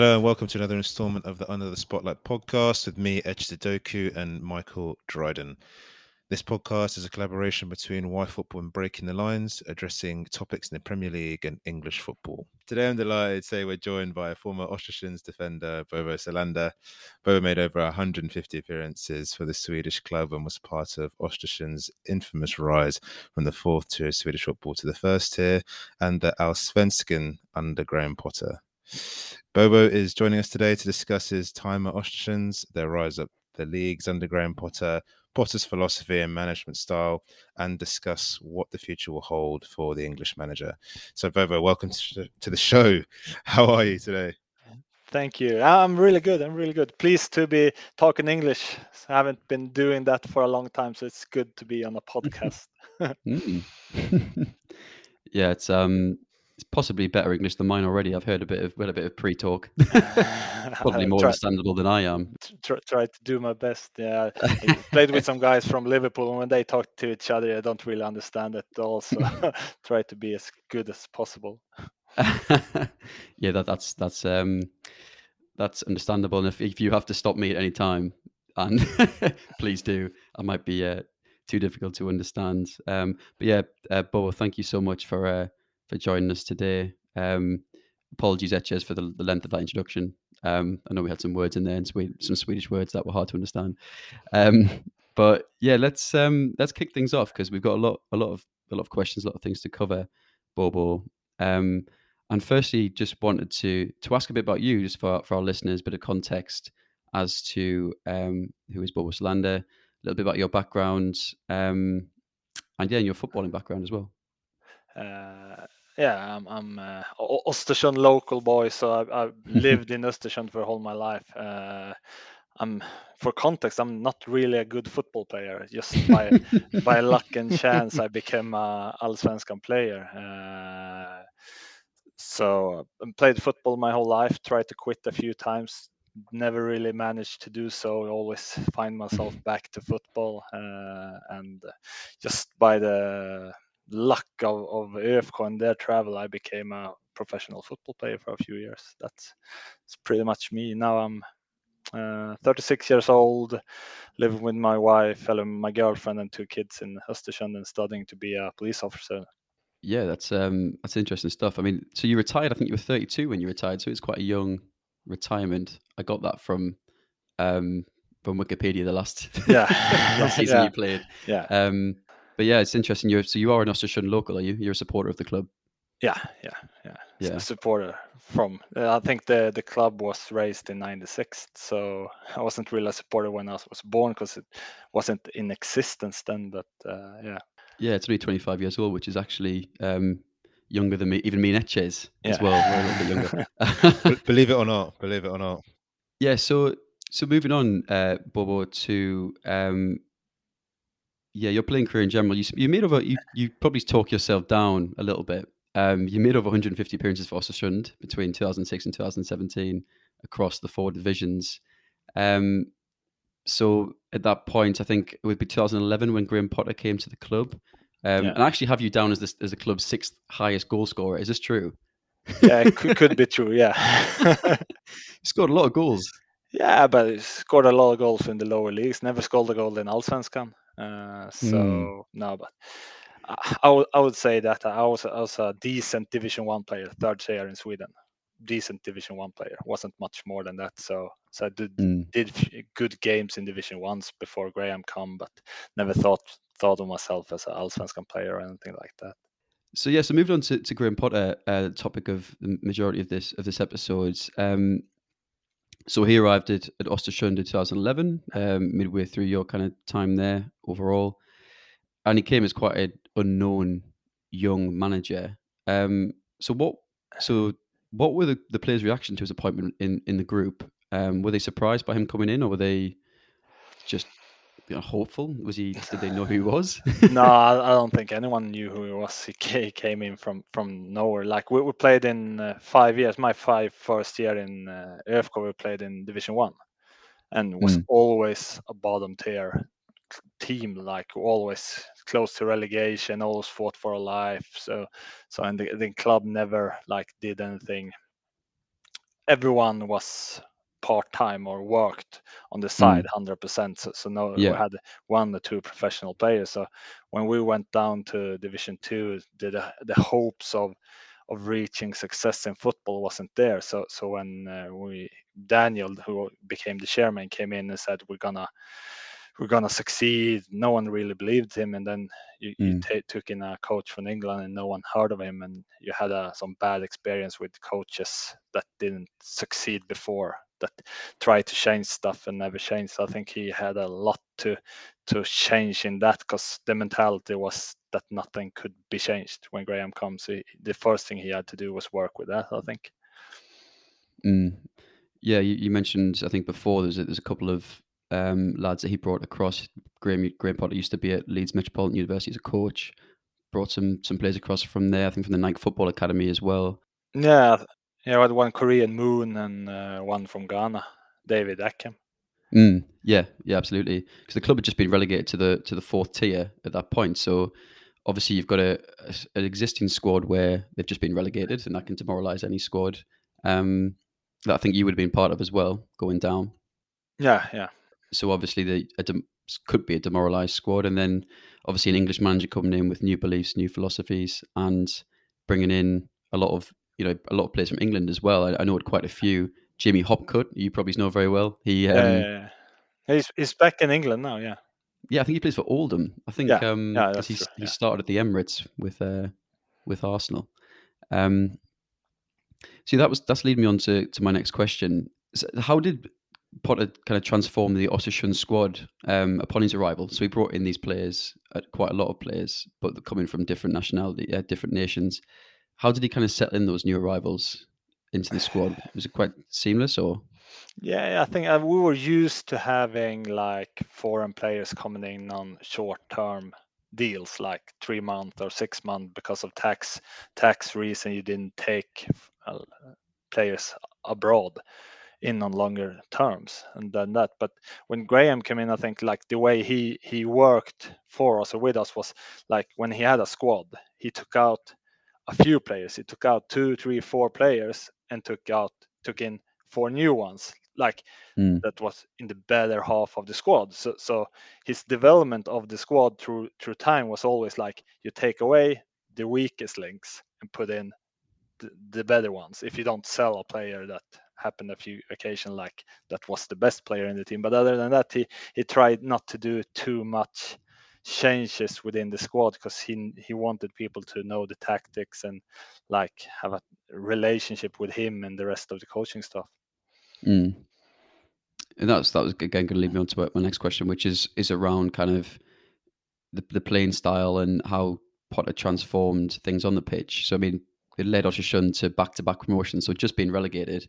Hello and welcome to another installment of the Under the Spotlight podcast with me, Edge Doku, and Michael Dryden. This podcast is a collaboration between Why Football and Breaking the Lines, addressing topics in the Premier League and English football. Today I'm delighted to say we're joined by former Östersunds defender Bobo Selander. Bobo made over 150 appearances for the Swedish club and was part of Östersunds' infamous rise from the fourth tier of Swedish football to the first tier and the Allsvenskan under Graham Potter. Bobo is joining us today to discuss his time at Östersunds, their rise up the leagues under Graham Potter, Potter's philosophy and management style, and discuss what the future will hold for the English manager. So, Bobo, welcome to the show. How are you today? Thank you. I'm really good. I'm really good. Pleased to be talking English. I haven't been doing that for a long time, so it's good to be on a podcast. mm. yeah, it's um it's possibly better English than mine already. I've heard a bit of well, a bit of pre-talk. Probably more try, understandable than I am. Try, try to do my best. Yeah, I played with some guys from Liverpool, and when they talk to each other, I don't really understand it all. So try to be as good as possible. yeah, that, that's that's um that's understandable. And if if you have to stop me at any time, and please do, I might be uh, too difficult to understand. Um, but yeah, uh, Bobo, thank you so much for. Uh, for joining us today. Um, apologies, Etches, for the, the, length of that introduction. Um, I know we had some words in there and some Swedish words that were hard to understand. Um, but yeah, let's um, let's kick things off because we've got a lot a lot of a lot of questions, a lot of things to cover, Bobo. Um, and firstly, just wanted to to ask a bit about you, just for for our listeners, a bit of context as to um, who is Bobo Selander, a little bit about your background, um, and yeah, your footballing background as well. Uh, yeah, I'm, I'm uh, Östersund local boy, so I've, I've lived in Östersund for all my life. Uh, I'm for context, I'm not really a good football player. Just by by luck and chance, I became a Allsvenskan player. Uh, so I played football my whole life. Tried to quit a few times. Never really managed to do so. Always find myself back to football, uh, and just by the luck of, of ÖFK and their travel, I became a professional football player for a few years. That's, that's pretty much me. Now I'm uh, 36 years old, living with my wife, my girlfriend, and two kids in Östersund, and studying to be a police officer. Yeah, that's um, that's interesting stuff. I mean, so you retired. I think you were 32 when you retired, so it's quite a young retirement. I got that from um, from Wikipedia. The last yeah last season yeah. you played. Yeah. Um, but yeah, it's interesting. You're so you are an Östersund local, are you? You're a supporter of the club. Yeah, yeah, yeah. yeah. A supporter from. Uh, I think the the club was raised in '96, so I wasn't really a supporter when I was born because it wasn't in existence then. But uh, yeah. Yeah, it's only 25 years old, which is actually um, younger than me, even me and Etches yeah. as well. We're a little bit younger. believe it or not, believe it or not. Yeah. So so moving on, uh, Bobo, to um, yeah, your playing career in general, you, you made over, you, you probably talk yourself down a little bit. Um, you made over 150 appearances for Östersund between 2006 and 2017 across the four divisions. Um, so at that point, I think it would be 2011 when Graham Potter came to the club. Um, yeah. And I actually have you down as, this, as the club's sixth highest goal scorer. Is this true? yeah, it could, could be true. Yeah. he scored a lot of goals. Yeah, but he scored a lot of goals in the lower leagues. Never scored a goal in Allsvenskan. Uh, so mm. no, but I, would I would say that I was I was a decent Division One player, third tier in Sweden. Decent Division One player, wasn't much more than that. So so I did mm. did good games in Division Ones before Graham come, but never thought thought of myself as an Allsvenskan player or anything like that. So yeah, so moving on to, to Graham Potter, uh, topic of the majority of this of this episode. Um, so he arrived at, at Östersund in 2011, um, midway through your kind of time there overall. And he came as quite an unknown young manager. Um, so what so what were the, the players' reaction to his appointment in, in the group? Um, were they surprised by him coming in or were they just you know, hopeful? Was he? Did they know who he was? no, I, don't think anyone knew who he was. He came in from from nowhere. Like we, we played in uh, five years. My five first year in uh, we played in Division One, and was mm. always a bottom tier team. Like always close to relegation. Always fought for a life. So so and the, the club never like did anything everyone was part time or worked on the side hundred percent. So, so no, Yeah. we had one or two professional players. So when we went down to Division Two, the the, the hopes of of reaching success in football wasn't there. So so when uh, we Daniel, who became the chairman, came in and said we're gonna we're gonna succeed. No one really believed him, and then you, you Mm. ta- took in a coach from England, and no one heard of him, and you had a, some bad experience with coaches that didn't succeed before, that tried to change stuff and never changed. So I think he had a lot to to change in that because the mentality was that nothing could be changed when Graham comes. He, the first thing he had to do was work with that. I think. Mm. Yeah, you, you mentioned I think before there's a, there's a couple of um, lads that he brought across. Graham Graham Potter used to be at Leeds Metropolitan University as a coach. Brought some some players across from there. I think from the Nike Football Academy as well. Yeah, yeah, I had one Korean Moon and uh, one from Ghana, David Accam. Mm, yeah, yeah, absolutely. Because the club had just been relegated to the to the fourth tier at that point. So obviously you've got a, a an existing squad where they've just been relegated, and that can demoralise any squad. Um, that I think you would have been part of as well, going down. Yeah, yeah. So obviously the a dem- could be a demoralised squad, and then obviously an English manager coming in with new beliefs, new philosophies, and bringing in a lot of you know a lot of players from England as well. I, I know quite a few. Jimmy Hopcutt, you probably know very well. He um, yeah, yeah, yeah. He's he's back in England now. Yeah. Yeah, I think he plays for Oldham. I think Yeah, um, yeah, that's he true, he started at the Emirates with uh, with Arsenal. Um, see, that was that's leading me on to, to my next question. So how did Potter kind of transformed the Ossetian squad um, upon his arrival? So he brought in these players, uh, quite a lot of players, but coming from different nationality, uh, different nations. How did he kind of settle in those new arrivals into the squad? Was it quite seamless, or Yeah, yeah, I think uh, we were used to having like foreign players coming in on short-term deals, like three month or six month, because of tax tax reason. You didn't take uh, players abroad in on longer terms, and then that. But when Graham came in, I think like the way he he worked for us or with us was like when he had a squad, he took out a few players. He took out two, three, four players, and took out took in four new ones. Like Mm. that was in the better half of the squad. So so his development of the squad through through time was always like you take away the weakest links and put in the, the better ones. If you don't sell a player that happened a few occasions like that was the best player in the team. But other than that, he he tried not to do too much changes within the squad because he he wanted people to know the tactics and like have a relationship with him and the rest of the coaching stuff. Mm. And that's that was again going to lead me on to my next question, which is is around kind of the the playing style and how Potter transformed things on the pitch. So I mean, it led Östersund to back to back promotions, so just being relegated,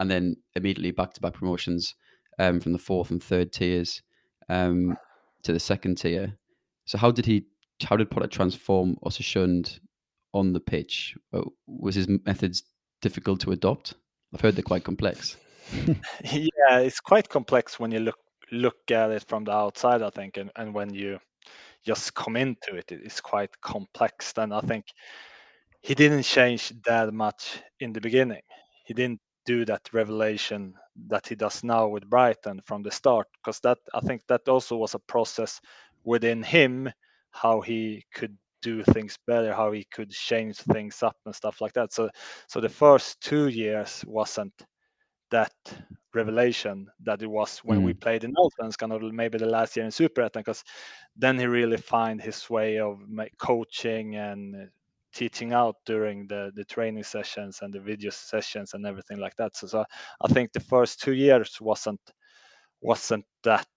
and then immediately back to back promotions um, from the fourth and third tiers um, to the second tier. So how did he? How did Potter transform Östersund on the pitch? Uh, Was his methods difficult to adopt? I've heard they're quite complex. yeah, it's quite complex when you look look at it from the outside, I think, and, and when you just come into it, it- it's quite complex. And I think he didn't change that much in the beginning. He didn't do that revelation that he does now with Brighton from the start, because that I think that also was a process within him, how he could do things better, how he could change things up and stuff like that. So so the first two years wasn't that revelation that it was when we mm. played in Allsvenskan or maybe the last year in Superettan because then he really find his way of coaching and teaching out during the the training sessions and the video sessions and everything like that. So, so I think the first two years wasn't wasn't that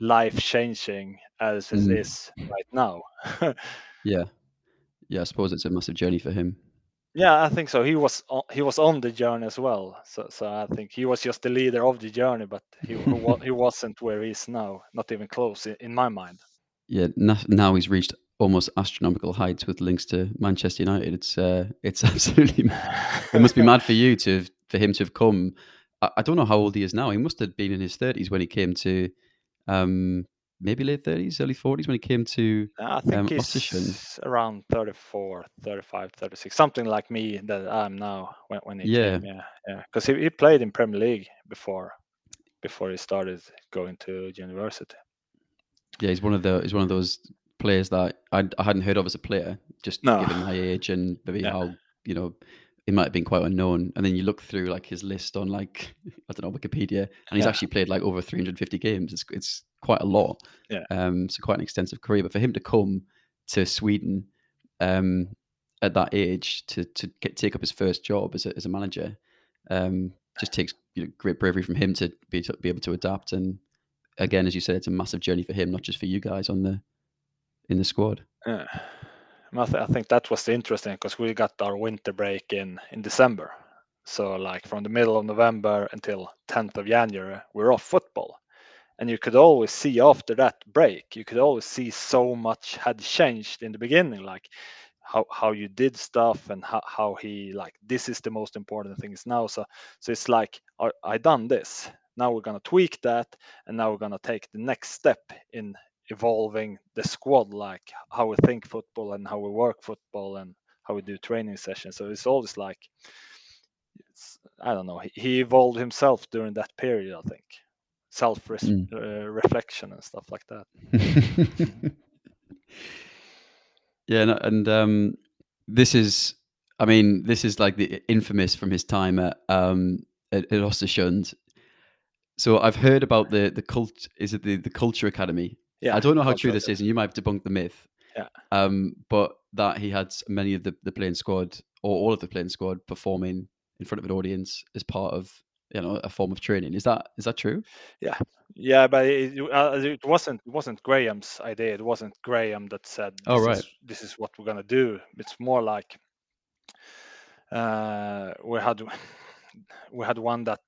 life changing as it Mm. is right now. Yeah, yeah. I suppose it's a massive journey for him. Yeah, I think so. He was on, he was on the journey as well. So so I think he was just the leader of the journey, but he he, he wasn't where he is now. Not even close in, in my mind. Yeah, now he's reached almost astronomical heights with links to Manchester United. It's uh, it's absolutely it must be mad for you to have- for him to have come. I, I don't know how old he is now. He must have been in his thirties when he came to um, maybe late 30s, early 40s when he came to. I think Um, he's around 34, 35, 36, something like me that I'm now when, when he Yeah. came. Yeah, yeah, because he, he played in Premier League before before he started going to university. Yeah, he's one of the he's one of those players that I, I hadn't heard of as a player, just No. given my age and maybe Yeah. how you know he might have been quite unknown. And then you look through like his list on like I don't know Wikipedia, and he's Yeah. actually played like over 350 games. It's it's quite a lot. Yeah. Um, so quite an extensive career. But for him to come to Sweden, um, at that age to to get, take up his first job as a as a manager, um, just takes you know, great bravery from him to be to be able to adapt. And again, as you said, it's a massive journey for him, not just for you guys on the in the squad. Yeah. I, th- I think that was interesting because we got our winter break in in December. So like from the middle of November until 10th of January, we're off football. And you could always see after that break, you could always see so much had changed in the beginning, like how how you did stuff and how, how he like this is the most important things now. So so it's like I, I done this. Now we're gonna tweak that and now we're gonna take the next step in evolving the squad, like how we think football and how we work football and how we do training sessions. So it's always like, it's, I don't know, he, he evolved himself during that period, I think. Self Mm. uh, reflection and stuff like that. yeah, and, and um, this is, I mean, this is like the infamous from his time at um, at, at. So I've heard about the the cult. Is it the the Culture Academy? Yeah, I don't know how true this is, and you might have debunked the myth. Yeah. Um, but that he had many of the the playing squad or all of the playing squad performing in front of an audience as part of you know a form of training. Is that is that true? Yeah yeah, but it, uh, it wasn't it wasn't Graham's idea. It wasn't Graham that said, "This Oh, right. is this is what we're gonna do." It's more like uh, we had we had one that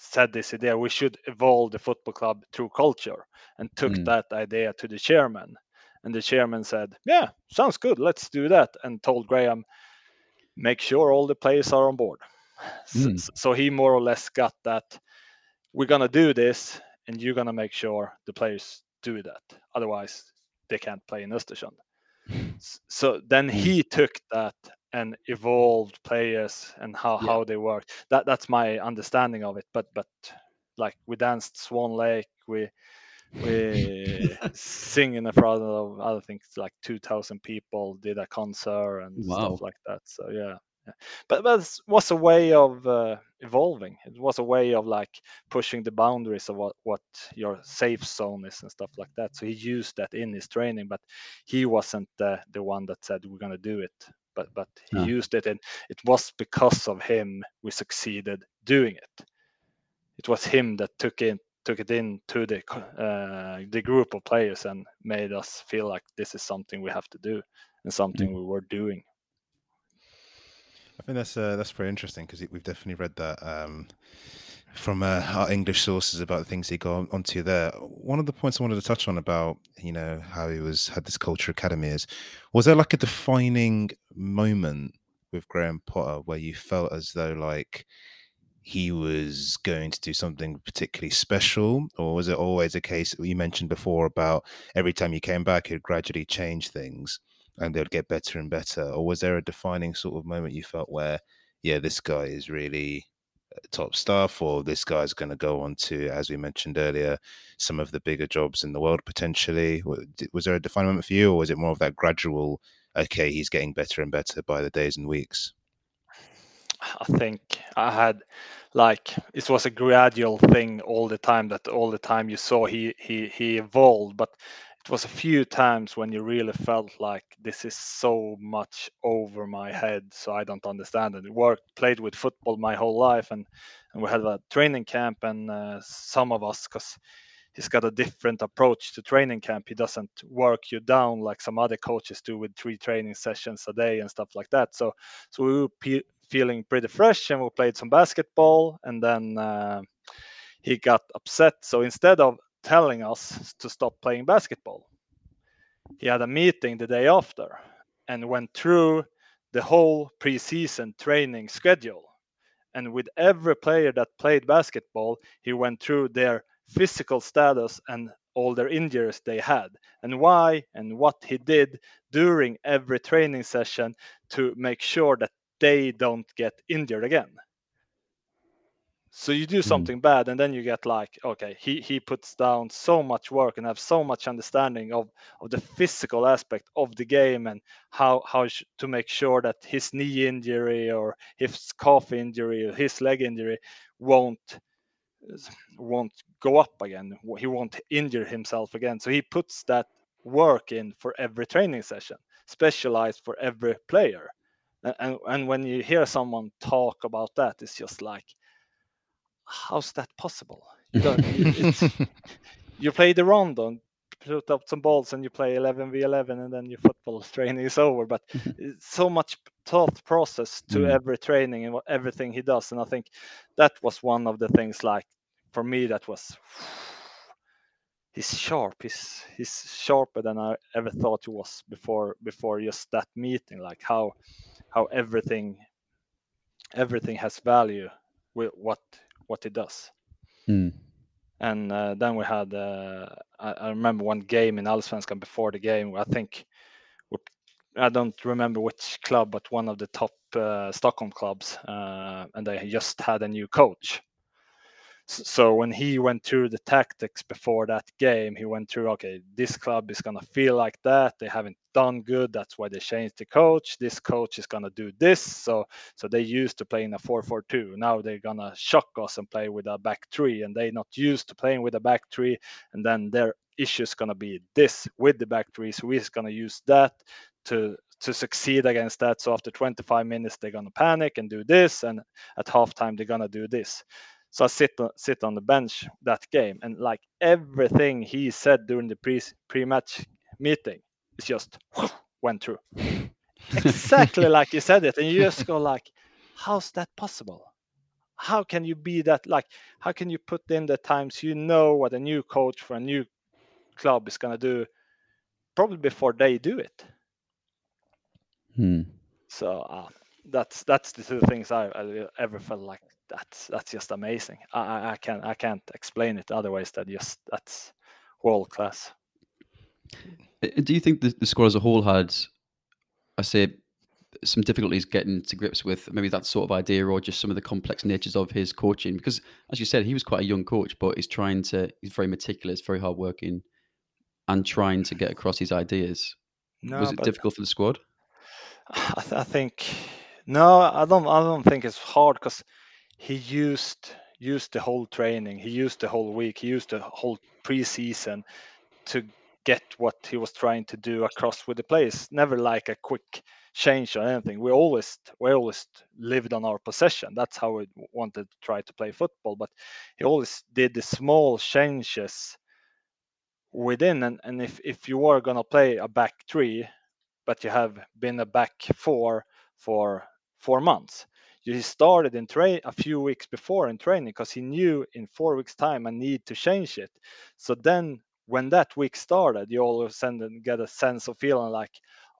said this idea. We should evolve the football club through culture, and took Mm. that idea to the chairman. And the chairman said, "Yeah, sounds good. Let's do that." And told Graham, "Make sure all the players are on board." Mm. s- So he more or less got that. We're gonna do this, and you're gonna make sure the players do that. Otherwise, they can't play in Östersund. So then Mm. he took that and evolved players and how, Yeah. how they work. That that's my understanding of it. But but like we danced Swan Lake, we we sing in front of other things like two thousand people, did a concert and Wow. stuff like that. So yeah. yeah. But but it was a way of uh, evolving. It was a way of like pushing the boundaries of what, what your safe zone is and stuff like that. So he used that in his training, but he wasn't the, the one that said we're gonna do it. But but he Ah. used it, and it was because of him we succeeded doing it. It was him that took in took it into the uh, the group of players and made us feel like this is something we have to do and something we were doing. I think that's uh, that's very interesting because we've definitely read that um, from uh, our English sources about the things he got onto there. One of the points I wanted to touch on about you know how he was had this culture academy is was there like a defining moment with Graham Potter where you felt as though like he was going to do something particularly special, or was it always a case you mentioned before about every time you came back, he'd gradually change things and they'd get better and better? Or was there a defining sort of moment you felt where, yeah, this guy is really uh, top stuff, or this guy's going to go on to, as we mentioned earlier, some of the bigger jobs in the world potentially? Was there a defining moment for you, or was it more of that gradual, okay, he's getting better and better by the days and weeks? I think I had like it was a gradual thing all the time that all the time you saw he he he evolved but it was a few times when you really felt like this is so much over my head so I don't understand it worked played with football my whole life and and we had a training camp and uh, some of us because he's got a different approach to training camp. He doesn't work you down like some other coaches do with three training sessions a day and stuff like that. So so we were pe- feeling pretty fresh and we played some basketball and then uh, he got upset. So instead of telling us to stop playing basketball he had a meeting the day after and went through the whole preseason training schedule. And with every player that played basketball he went through their physical status and all their injuries they had and why and what he did during every training session to make sure that they don't get injured again so you do something mm. bad and then you get like okay he he puts down so much work and have so much understanding of of the physical aspect of the game and how how to make sure that his knee injury or his calf injury or his leg injury won't won't go up again he won't injure himself again so he puts that work in for every training session specialized for every player and and when you hear someone talk about that it's just like how's that possible? You, you play the rondo, put up some balls, and you play 11 v 11, and then your football training is over. But it's so much thought process to mm. every training and everything he does, and I think that was one of the things. Like for me, that was he's sharp. He's he's sharper than I ever thought he was before before just that meeting. Like how how everything everything has value with what what it does. Mm. And uh, then we had, uh, I, I, remember one game in Allsvenskan before the game. I think, I don't remember which club, but one of the top uh, Stockholm clubs, uh, and they just had a new coach. So when he went through the tactics before that game, he went through, okay, this club is going to feel like that. They haven't done good. That's why they changed the coach. This coach is to do this. So so they used to play in a 4-4-2. Now they're to shock us and play with a back three. And they're not used to playing with a back three. And then their issue is to be this with the back three. So we're to use that to to succeed against that. So after 25 minutes, they're to panic and do this. And at halftime, they're to do this. So I sit sit on the bench that game, and like everything he said during the pre pre match meeting, is just went through exactly like you said it, and you just go like, how's that possible? How can you be that like? How can you put in the times you know what a new coach for a new club is gonna do, probably before they do it. Hmm. So uh, that's that's the two things I, I ever felt like that's that's just amazing. I, I can't I can't explain it otherwise. That just that's world class. Uh, do you think the, the squad as a whole had, I say, some difficulties getting to grips with maybe that sort of idea, or just some of the complex natures of his coaching? Because, as you said, he was quite a young coach, but he's trying to he's very meticulous, very hardworking, and trying to get across his ideas. No, was it difficult for the squad? I, th- I think no, I don't. I don't think it's hard because he used used the whole training, he used the whole week, he used the whole preseason to get what he was trying to do across with the players. Never like a quick change or anything. We always we always lived on our possession. That's how we wanted to try to play football. But he always did the small changes within. And, and if, if you are gonna play a back three, but you have been a back four for four months, he started in train a few weeks before in training because he knew in four weeks time I need to change it. So then when that week started, you all of a sudden get a sense of feeling like,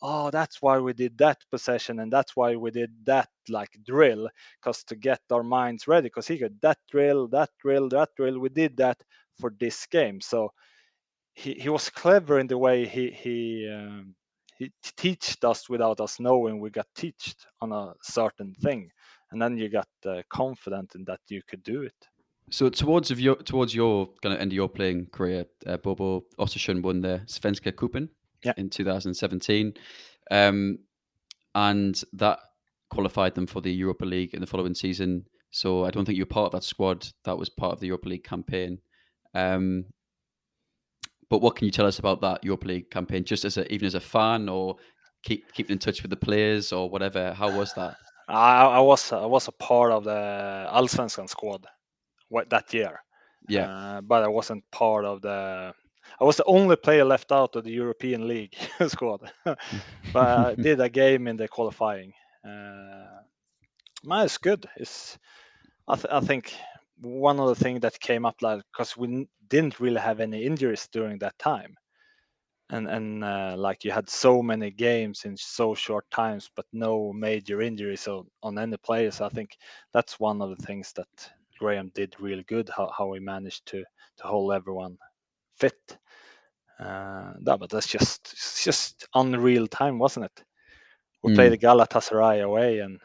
oh, that's why we did that possession and that's why we did that like drill because to get our minds ready because he got that drill, that drill, that drill. We did that for this game. So he, he was clever in the way he he um, he taught us without us knowing we got taught on a certain thing and then you got uh, confident in that you could do it so towards of your towards your kind of end of your playing career uh, bobo Östersund won the svenska cupen yeah. in 2017 um, and that qualified them for the europa league in the following season so i don't think you're part of that squad that was part of the europa league campaign um, but what can you tell us about that Europa League campaign, just as a, even as a fan, or keep keeping in touch with the players, or whatever? How was that? I, I was I was a part of the Allsvenskan squad that year. Yeah, uh, but I wasn't part of the. I was the only player left out of the European League squad, but I did a game in the qualifying. Uh, man, it's good. It's I, th- I think one of the things that came up like because we didn't really have any injuries during that time and and uh, like you had so many games in so short times but no major injuries on, on any players i think that's one of the things that graham did really good how, how he managed to to hold everyone fit Uh, no, but that's just it's just unreal time, wasn't it? We Mm. played Galatasaray away and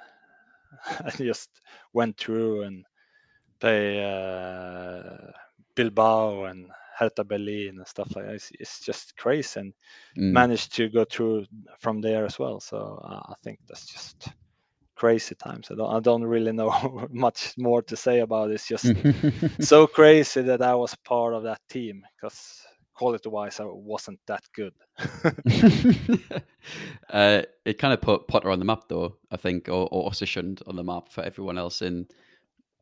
I just went through and play uh, Bilbao and Hertha Berlin and stuff like that. It's, it's just crazy and Mm. managed to go through from there as well. So uh, I think that's just crazy times. I don't, I don't really know much more to say about it. It's just so crazy that I was part of that team because quality wise, I wasn't that good. uh, it kind of put Potter on the map, though. I think, or, or Östersund on the map for everyone else in,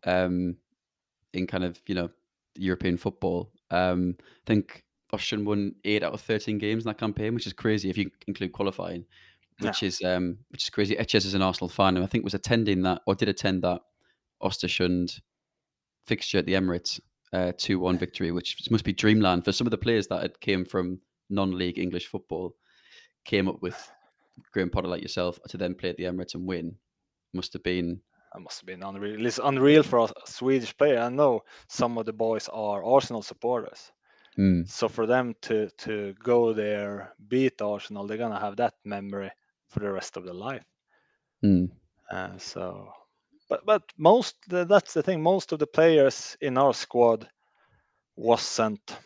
um, in kind of you know European football. Um, I think Östersund won eight out of thirteen games in that campaign, which is crazy if you include qualifying. Which is um, which is crazy. Etches is an Arsenal fan, and I think was attending that or did attend that Östersund fixture at the Emirates, uh, two one victory, which must be dreamland for some of the players that had came from non-league English football came up with Graham Potter like yourself to then play at the Emirates and win must have been That must have been unreal. It's unreal for a Swedish player. I know some of the boys are Arsenal supporters. hmm, So for them to to go there, beat Arsenal, they're gonna have that memory for the rest of their life. hmm, Uh, so, but but most that's the thing. Most of the players in our squad wasn't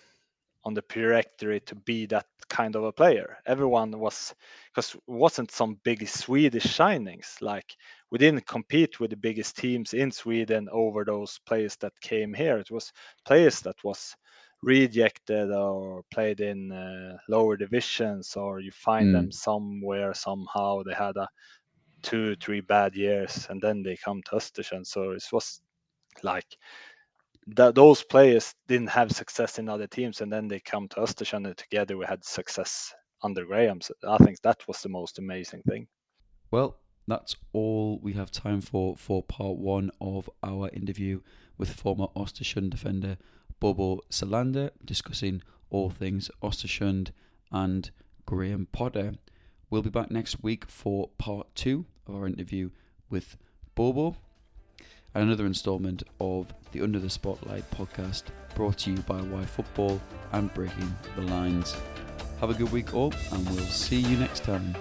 on the trajectory to be that kind of a player. Everyone was because wasn't some big Swedish shinings. Like we didn't compete with the biggest teams in Sweden over those players that came here. It was players that was rejected or played in uh, lower divisions, or you find them somewhere somehow. They had a two, three bad years, and then they come to Östersund. So it was like that those players didn't have success in other teams, and then they come to Östersund, and together we had success under Graham. So I think that was the most amazing thing. Well, that's all we have time for for part one of our interview with former Östersund defender Bobo Selander, discussing all things Östersund and Graham Potter. We'll be back next week for part two of our interview with Bobo and another installment of the Under the Spotlight podcast brought to you by Y Football and Breaking the Lines. Have a good week all, and we'll see you next time.